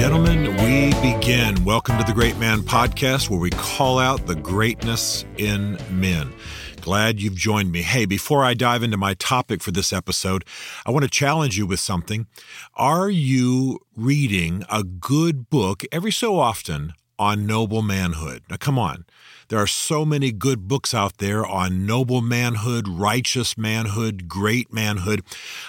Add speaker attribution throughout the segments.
Speaker 1: Gentlemen, we begin. Welcome to the Great Man Podcast, where we call out the greatness in men. Glad you've joined me. Hey, before I dive into my topic for this episode, I want to challenge you with something. Are you reading a good book every so often on noble manhood? Now, come on. There are so many good books out there on noble manhood, righteous manhood, great manhood.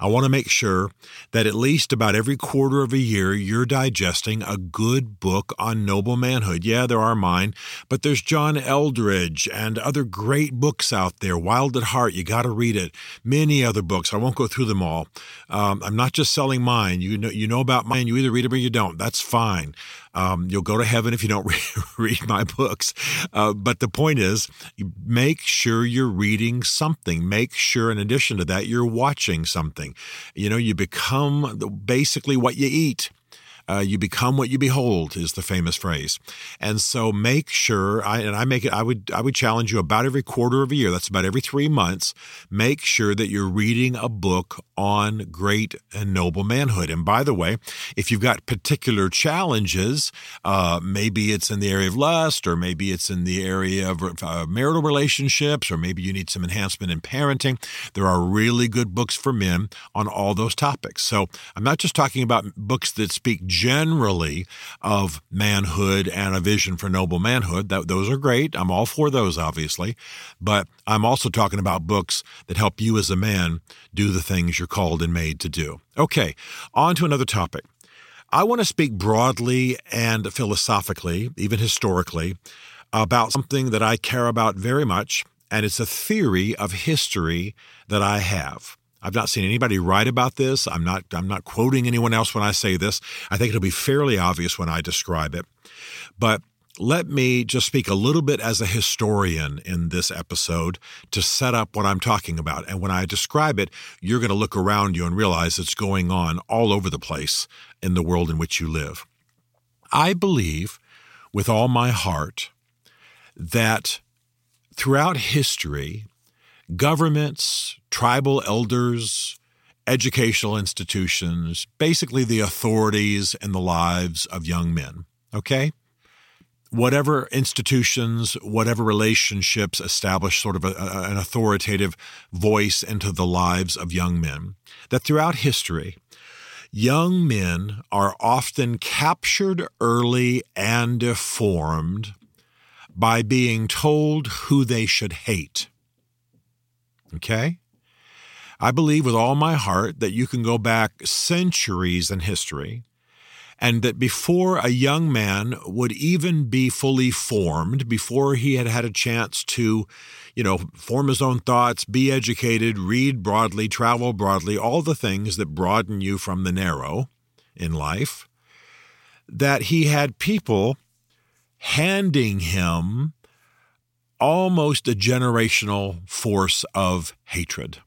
Speaker 1: I want to make sure that at least about every quarter of a year, you're digesting a good book on noble manhood. Yeah, there are mine, but there's John Eldredge and other great books out there. Wild at Heart, you got to read it. Many other books. I won't go through them all. Um, I'm not just selling mine. You know, you know about mine. You either read them or you don't. That's fine. Um, you'll go to heaven if you don't read my books. Uh, but the point is, make sure you're reading something. Make sure, in addition to that, you're watching something. You know, you become basically what you eat. Uh, you become what you behold is the famous phrase. And so make sure, I, and I make it, I would, I would challenge you about every quarter of a year, that's about every three months, make sure that you're reading a book on great and noble manhood. And by the way, if you've got particular challenges, uh, maybe it's in the area of lust, or maybe it's in the area of uh, marital relationships, or maybe you need some enhancement in parenting, there are really good books for men on all those topics. So I'm not just talking about books that speak generally of manhood and a vision for noble manhood. That, those are great. I'm all for those, obviously. But I'm also talking about books that help you as a man do the things you're called and made to do. Okay, on to another topic. I want to speak broadly and philosophically, even historically, about something that I care about very much, and it's a theory of history that I have. I've not seen anybody write about this. I'm not I'm not quoting anyone else when I say this. I think it'll be fairly obvious when I describe it. But let me just speak a little bit as a historian in this episode to set up what I'm talking about. And when I describe it, you're going to look around you and realize it's going on all over the place in the world in which you live. I believe with all my heart that throughout history, governments, tribal elders, educational institutions, basically the authorities in the lives of young men. Okay? Whatever institutions, whatever relationships establish sort of a, a, an authoritative voice into the lives of young men, that throughout history, young men are often captured early and deformed by being told who they should hate Okay? I believe with all my heart that you can go back centuries in history and that before a young man would even be fully formed, before he had had a chance to, you know, form his own thoughts, be educated, read broadly, travel broadly, all the things that broaden you from the narrow in life, that he had people handing him almost a generational force of hatred.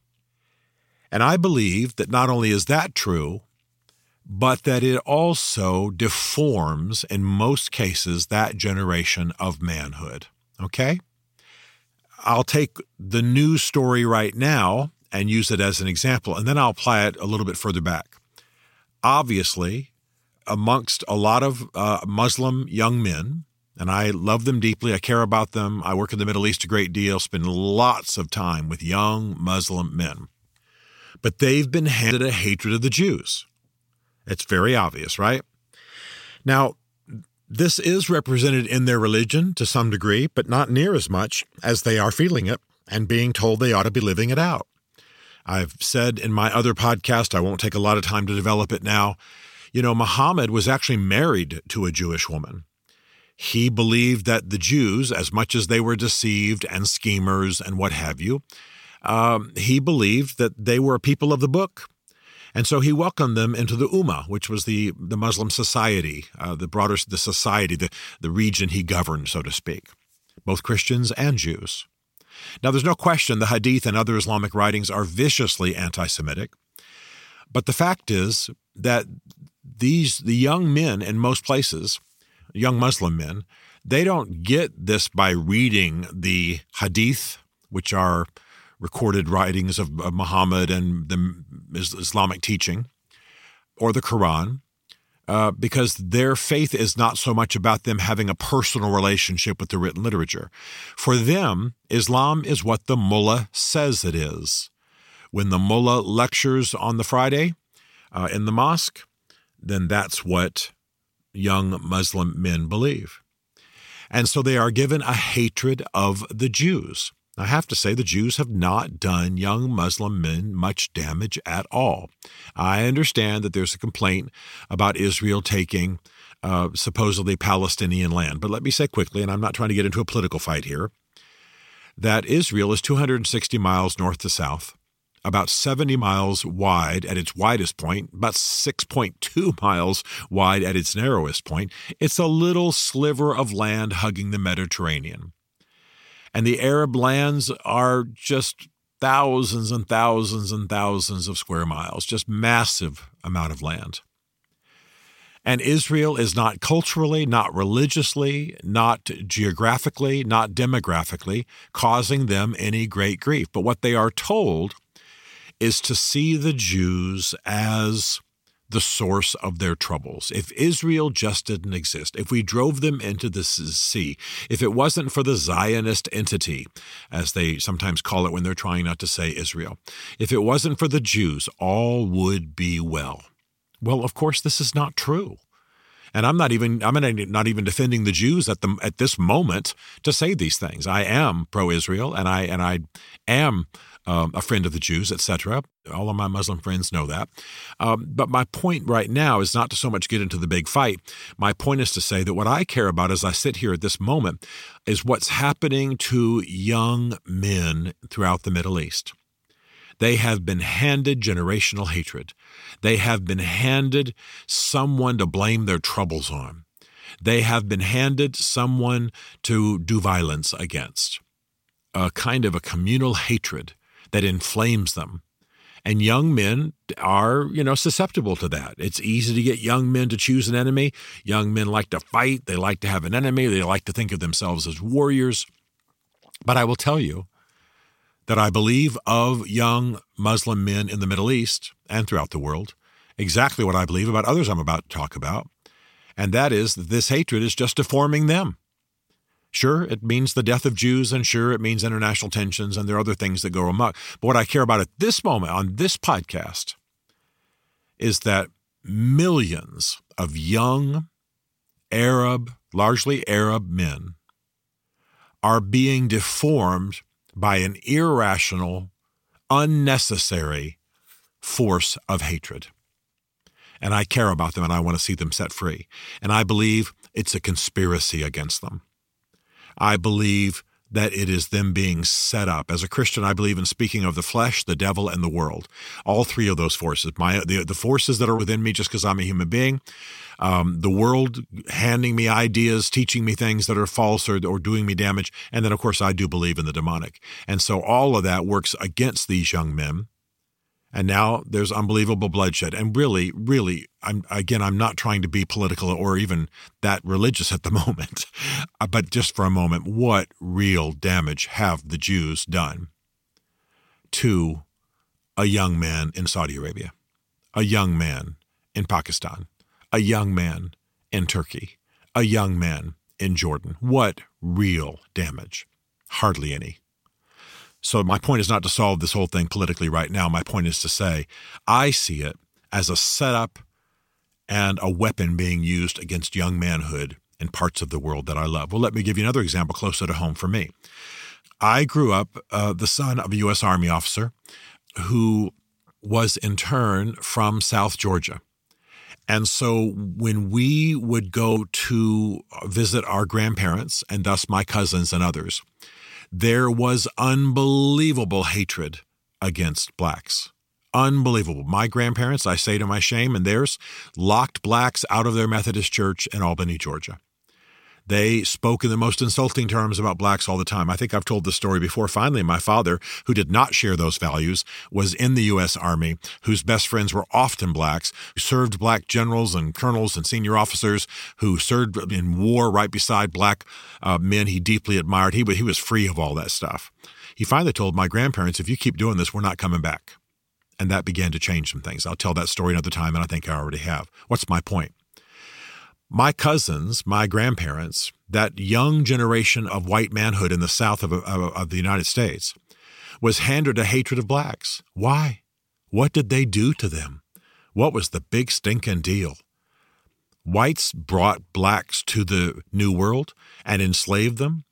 Speaker 1: And I believe that not only is that true, but that it also deforms, in most cases, that generation of manhood. Okay? I'll take the news story right now and use it as an example, and then I'll apply it a little bit further back. Obviously, amongst a lot of uh, Muslim young men, and I love them deeply. I care about them. I work in the Middle East a great deal, spend lots of time with young Muslim men. But they've been handed a hatred of the Jews. It's very obvious, right? Now, this is represented in their religion to some degree, but not near as much as they are feeling it and being told they ought to be living it out. I've said in my other podcast, I won't take a lot of time to develop it now. You know, Muhammad was actually married to a Jewish woman. He believed that the Jews, as much as they were deceived and schemers and what have you, um, he believed that they were people of the book And so he welcomed them into the Ummah, which was the, the Muslim society, uh, the broader the society, the, the region he governed, so to speak, both Christians and Jews. Now, there's no question the Hadith and other Islamic writings are viciously anti Semitic. But the fact is that these the young men in most places, young Muslim men, they don't get this by reading the Hadith, which are recorded writings of, of Muhammad and the Islamic teaching, or the Quran. Uh, because their faith is not so much about them having a personal relationship with the written literature. For them, Islam is what the mullah says it is. When the mullah lectures on the Friday uh, in the mosque, then that's what young Muslim men believe. And so they are given a hatred of the Jews. I have to say, the Jews have not done young Muslim men much damage at all. I understand that there's a complaint about Israel taking uh, supposedly Palestinian land. But let me say quickly, and I'm not trying to get into a political fight here, that Israel is 260 miles north to south, about 70 miles wide at its widest point, about 6.2 miles wide at its narrowest point. It's a little sliver of land hugging the Mediterranean. And the Arab lands are just thousands and thousands and thousands of square miles, just massive amount of land. And Israel is not culturally, not religiously, not geographically, not demographically causing them any great grief. But what they are told is to see the Jews as the source of their troubles. If Israel just didn't exist, if we drove them into the sea, if it wasn't for the Zionist entity, as they sometimes call it when they're trying not to say Israel, if it wasn't for the Jews, all would be well. Well, of course, this is not true. And I'm not even I'm not even defending the Jews at the at this moment to say these things. I am pro-Israel, and I and I am um, a friend of the Jews, etc. All of my Muslim friends know that. Um, but my point right now is not to so much get into the big fight. My point is to say that what I care about as I sit here at this moment is what's happening to young men throughout the Middle East. They have been handed generational hatred. They have been handed someone to blame their troubles on. They have been handed someone to do violence against. A kind of a communal hatred that inflames them. And young men are, you know, susceptible to that. It's easy to get young men to choose an enemy. Young men like to fight. They like to have an enemy. They like to think of themselves as warriors. But I will tell you that I believe of young Muslim men in the Middle East and throughout the world exactly what I believe about others I'm about to talk about. And that is that this hatred is just deforming them. Sure, it means the death of Jews, and sure, it means international tensions, and there are other things that go amok. But what I care about at this moment on this podcast is that millions of young Arab, largely Arab men are being deformed by an irrational, unnecessary force of hatred. And I care about them and I want to see them set free. And I believe it's a conspiracy against them. I believe that it is them being set up. As a Christian, I believe in speaking of the flesh, the devil, and the world. All three of those forces. My the, the forces that are within me just because I'm a human being, um, the world handing me ideas, teaching me things that are false or, or doing me damage, and then of course I do believe in the demonic. And so all of that works against these young men and now there's unbelievable bloodshed. And really, really, I'm again, I'm not trying to be political or even that religious at the moment, uh, but just for a moment, what real damage have the Jews done to a young man in Saudi Arabia, a young man in Pakistan, a young man in Turkey, a young man in Jordan? What real damage? Hardly any. So my point is not to solve this whole thing politically right now. My point is to say I see it as a setup and a weapon being used against young manhood in parts of the world that I love. Well, let me give you another example closer to home for me. I grew up uh, the son of a U.S. Army officer who was in turn from South Georgia. And so when we would go to visit our grandparents and thus my cousins and others, there was unbelievable hatred against blacks. Unbelievable. My grandparents, I say to my shame and theirs, locked blacks out of their Methodist church in Albany, Georgia. They spoke in the most insulting terms about blacks all the time. I think I've told this story before. Finally, my father, who did not share those values, was in the U.S. Army, whose best friends were often blacks, who served black generals and colonels and senior officers, who served in war right beside black uh, men he deeply admired. He, he was free of all that stuff. He finally told my grandparents, if you keep doing this, we're not coming back. And that began to change some things. I'll tell that story another time, and I think I already have. What's my point? My cousins, my grandparents, that young generation of white manhood in the South of, of, of, the United States, was handed a hatred of blacks. Why? What did they do to them? What was the big stinking deal? Whites brought blacks to the New World and enslaved them.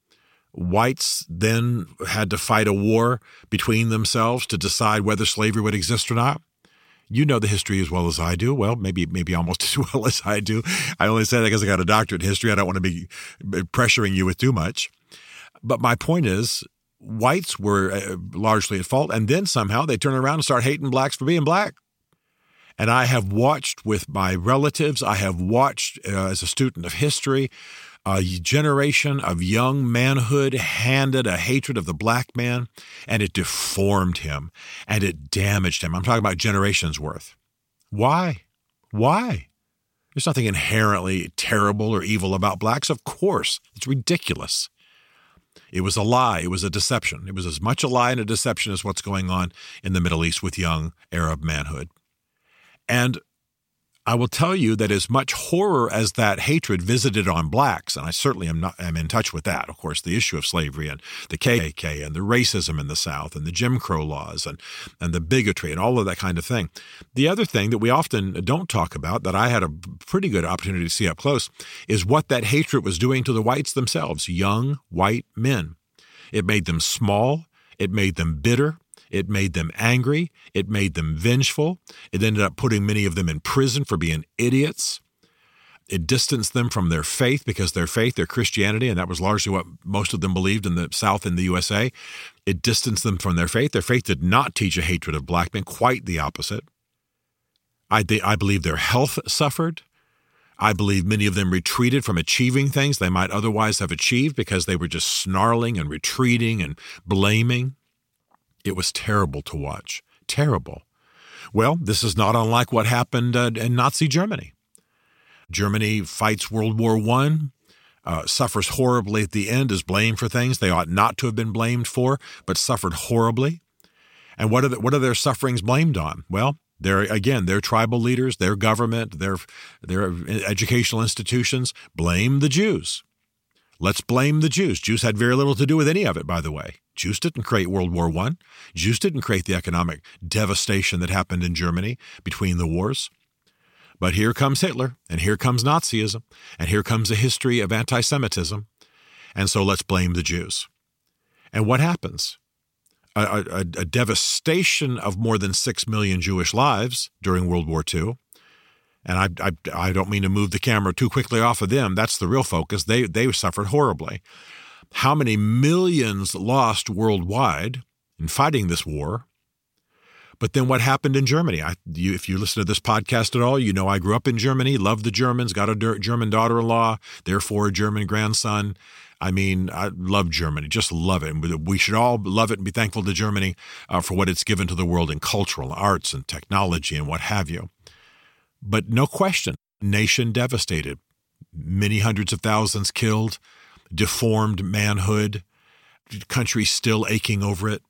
Speaker 1: Whites then had to fight a war between themselves to decide whether slavery would exist or not. You know the history as well as I do. Well, maybe maybe almost as well as I do. I only say that because I got a doctorate in history. I don't want to be pressuring you with too much. But my point is, whites were uh, largely at fault, and then somehow they turn around and start hating blacks for being black. And I have watched with my relatives. I have watched uh, as a student of history a generation of young manhood handed a hatred of the black man, and it deformed him and it damaged him. I'm talking about generations worth. Why? Why? There's nothing inherently terrible or evil about blacks. Of course, it's ridiculous. It was a lie. It was a deception. It was as much a lie and a deception as what's going on in the Middle East with young Arab manhood. And I will tell you that as much horror as that hatred visited on blacks, and I certainly am not am in touch with that. Of course, the issue of slavery and the KKK and the racism in the South and the Jim Crow laws and and the bigotry and all of that kind of thing. The other thing that we often don't talk about that I had a pretty good opportunity to see up close is what that hatred was doing to the whites themselves, young white men. It made them small. It made them bitter. It made them angry. It made them vengeful. It ended up putting many of them in prison for being idiots. It distanced them from their faith because their faith, their Christianity, and that was largely what most of them believed in the South in the USA, it distanced them from their faith. Their faith did not teach a hatred of black men, quite the opposite. I, they, I believe their health suffered. I believe many of them retreated from achieving things they might otherwise have achieved because they were just snarling and retreating and blaming. It was terrible to watch. Terrible. Well, this is not unlike what happened uh, in Nazi Germany. Germany fights World War I, uh, suffers horribly at the end, is blamed for things they ought not to have been blamed for, but suffered horribly. And what are, the, what are their sufferings blamed on? Well, their again, their tribal leaders, their government, their their educational institutions blame the Jews. Let's blame the Jews. Jews had very little to do with any of it, by the way. Jews didn't create World War I. Jews didn't create the economic devastation that happened in Germany between the wars. But here comes Hitler, and here comes Nazism, and here comes a history of anti Semitism. And so let's blame the Jews. And what happens? A, a, a, devastation of more than six million Jewish lives during World War II. And I, I, I don't mean to move the camera too quickly off of them. That's the real focus. They, they suffered horribly how many millions lost worldwide in fighting this war. But then what happened in Germany? I, you, if you listen to this podcast at all, you know I grew up in Germany, loved the Germans, got a German daughter in law, therefore a German grandson. I mean, I love Germany, just love it. We should all love it and be thankful to Germany uh, for what it's given to the world in cultural arts and technology and what have you. But no question, nation devastated, many hundreds of thousands killed, deformed manhood, country still aching over it.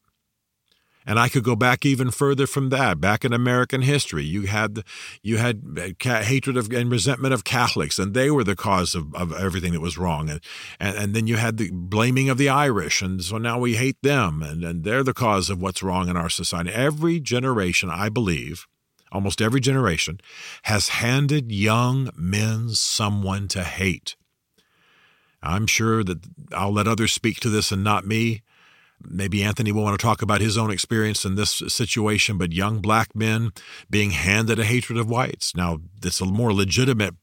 Speaker 1: And I could go back even further from that. Back in American history, you had you had uh, hatred of and resentment of Catholics, and they were the cause of, of everything that was wrong. And, and and then you had the blaming of the Irish, and so now we hate them, and, and they're the cause of what's wrong in our society. Every generation, I believe, almost every generation, has handed young men someone to hate. I'm sure that I'll let others speak to this and not me. Maybe Anthony will want to talk about his own experience in this situation, but young black men being handed a hatred of whites. Now, it's a more legitimate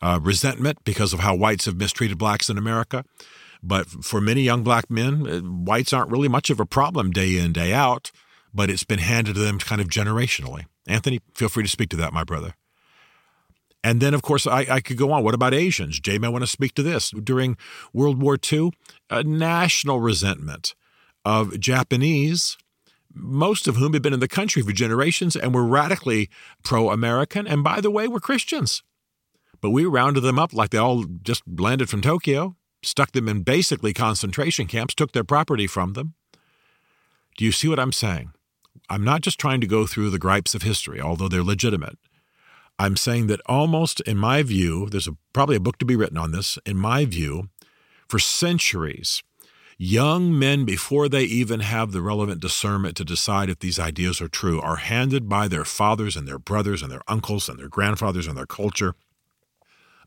Speaker 1: uh, resentment because of how whites have mistreated blacks in America. But for many young black men, uh, whites aren't really much of a problem day in, day out. but it's been handed to them kind of generationally. Anthony, feel free to speak to that, my brother. And then, of course, I, I could go on. What about Asians? Jay may want to speak to this. During World War II, a national resentment of Japanese, most of whom had been in the country for generations and were radically pro American. And by the way, were Christians. But we rounded them up like they all just landed from Tokyo, stuck them in basically concentration camps, took their property from them. Do you see what I'm saying? I'm not just trying to go through the gripes of history, although they're legitimate. I'm saying that almost, in my view, there's a, probably a book to be written on this. In my view, for centuries, young men, before they even have the relevant discernment to decide if these ideas are true, are handed by their fathers and their brothers and their uncles and their grandfathers and their culture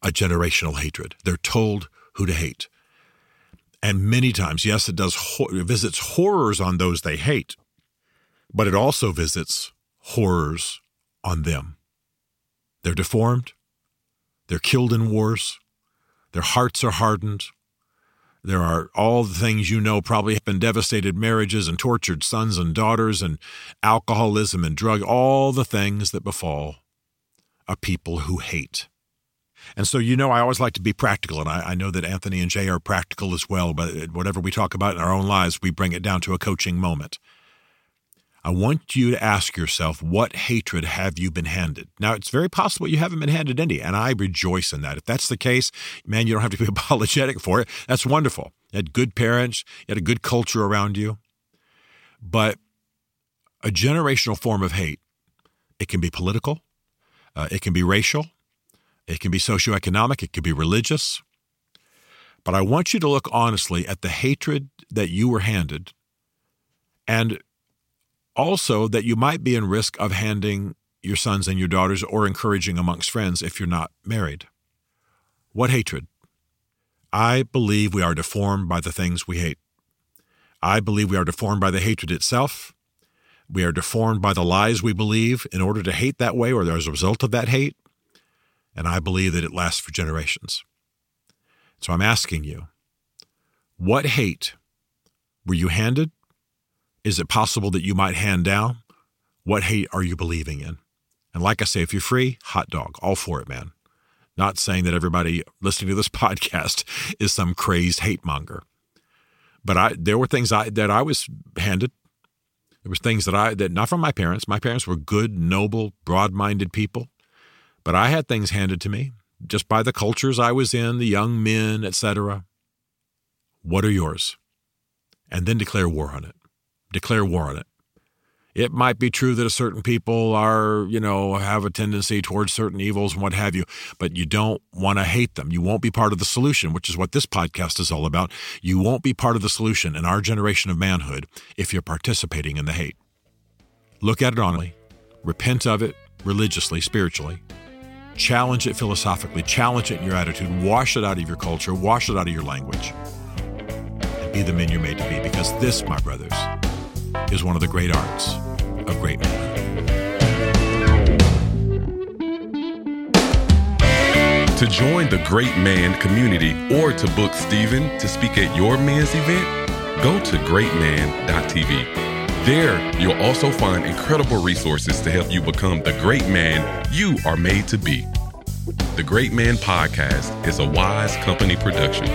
Speaker 1: a generational hatred. They're told who to hate. And many times, yes, it does it visits horrors on those they hate, but it also visits horrors on them. They're deformed. They're killed in wars. Their hearts are hardened. There are all the things you know probably have been devastated marriages and tortured sons and daughters and alcoholism and drug, all the things that befall a people who hate. And so, you know, I always like to be practical, and I, I, know that Anthony and Jay are practical as well, but whatever we talk about in our own lives, we bring it down to a coaching moment. I want you to ask yourself, what hatred have you been handed? Now, it's very possible you haven't been handed any, and I rejoice in that. If that's the case, man, you don't have to be apologetic for it. That's wonderful. You had good parents, you had a good culture around you. But a generational form of hate, it can be political, uh, it can be racial, it can be socioeconomic, it can be religious. But I want you to look honestly at the hatred that you were handed and also, that you might be in risk of handing your sons and your daughters or encouraging amongst friends if you're not married. What hatred? I believe we are deformed by the things we hate. I believe we are deformed by the hatred itself. We are deformed by the lies we believe in order to hate that way or as a result of that hate. And I believe that it lasts for generations. So I'm asking you, what hate were you handed is it possible that you might hand down? What hate are you believing in? And like I say, if you're free, hot dog, all for it, man. Not saying that everybody listening to this podcast is some crazed hate monger. But I there were things I that I was handed. There was things that I that not from my parents. My parents were good, noble, broad-minded people. But I had things handed to me just by the cultures I was in, the young men, etc. What are yours? And then declare war on it declare war on it. It might be true that a certain people are, you know, have a tendency towards certain evils and what have you, but you don't want to hate them. You won't be part of the solution, which is what this podcast is all about. You won't be part of the solution in our generation of manhood if you're participating in the hate. Look at it honestly, repent of it religiously, spiritually, challenge it philosophically, challenge it in your attitude, wash it out of your culture, wash it out of your language, and be the men you're made to be because this, my brothers, is one of the great arts of great men.
Speaker 2: To join the Great Man community or to book Stephen to speak at your men's event, go to greatman.tv. There, you'll also find incredible resources to help you become the great man you are made to be. The Great Man Podcast is a wise company production.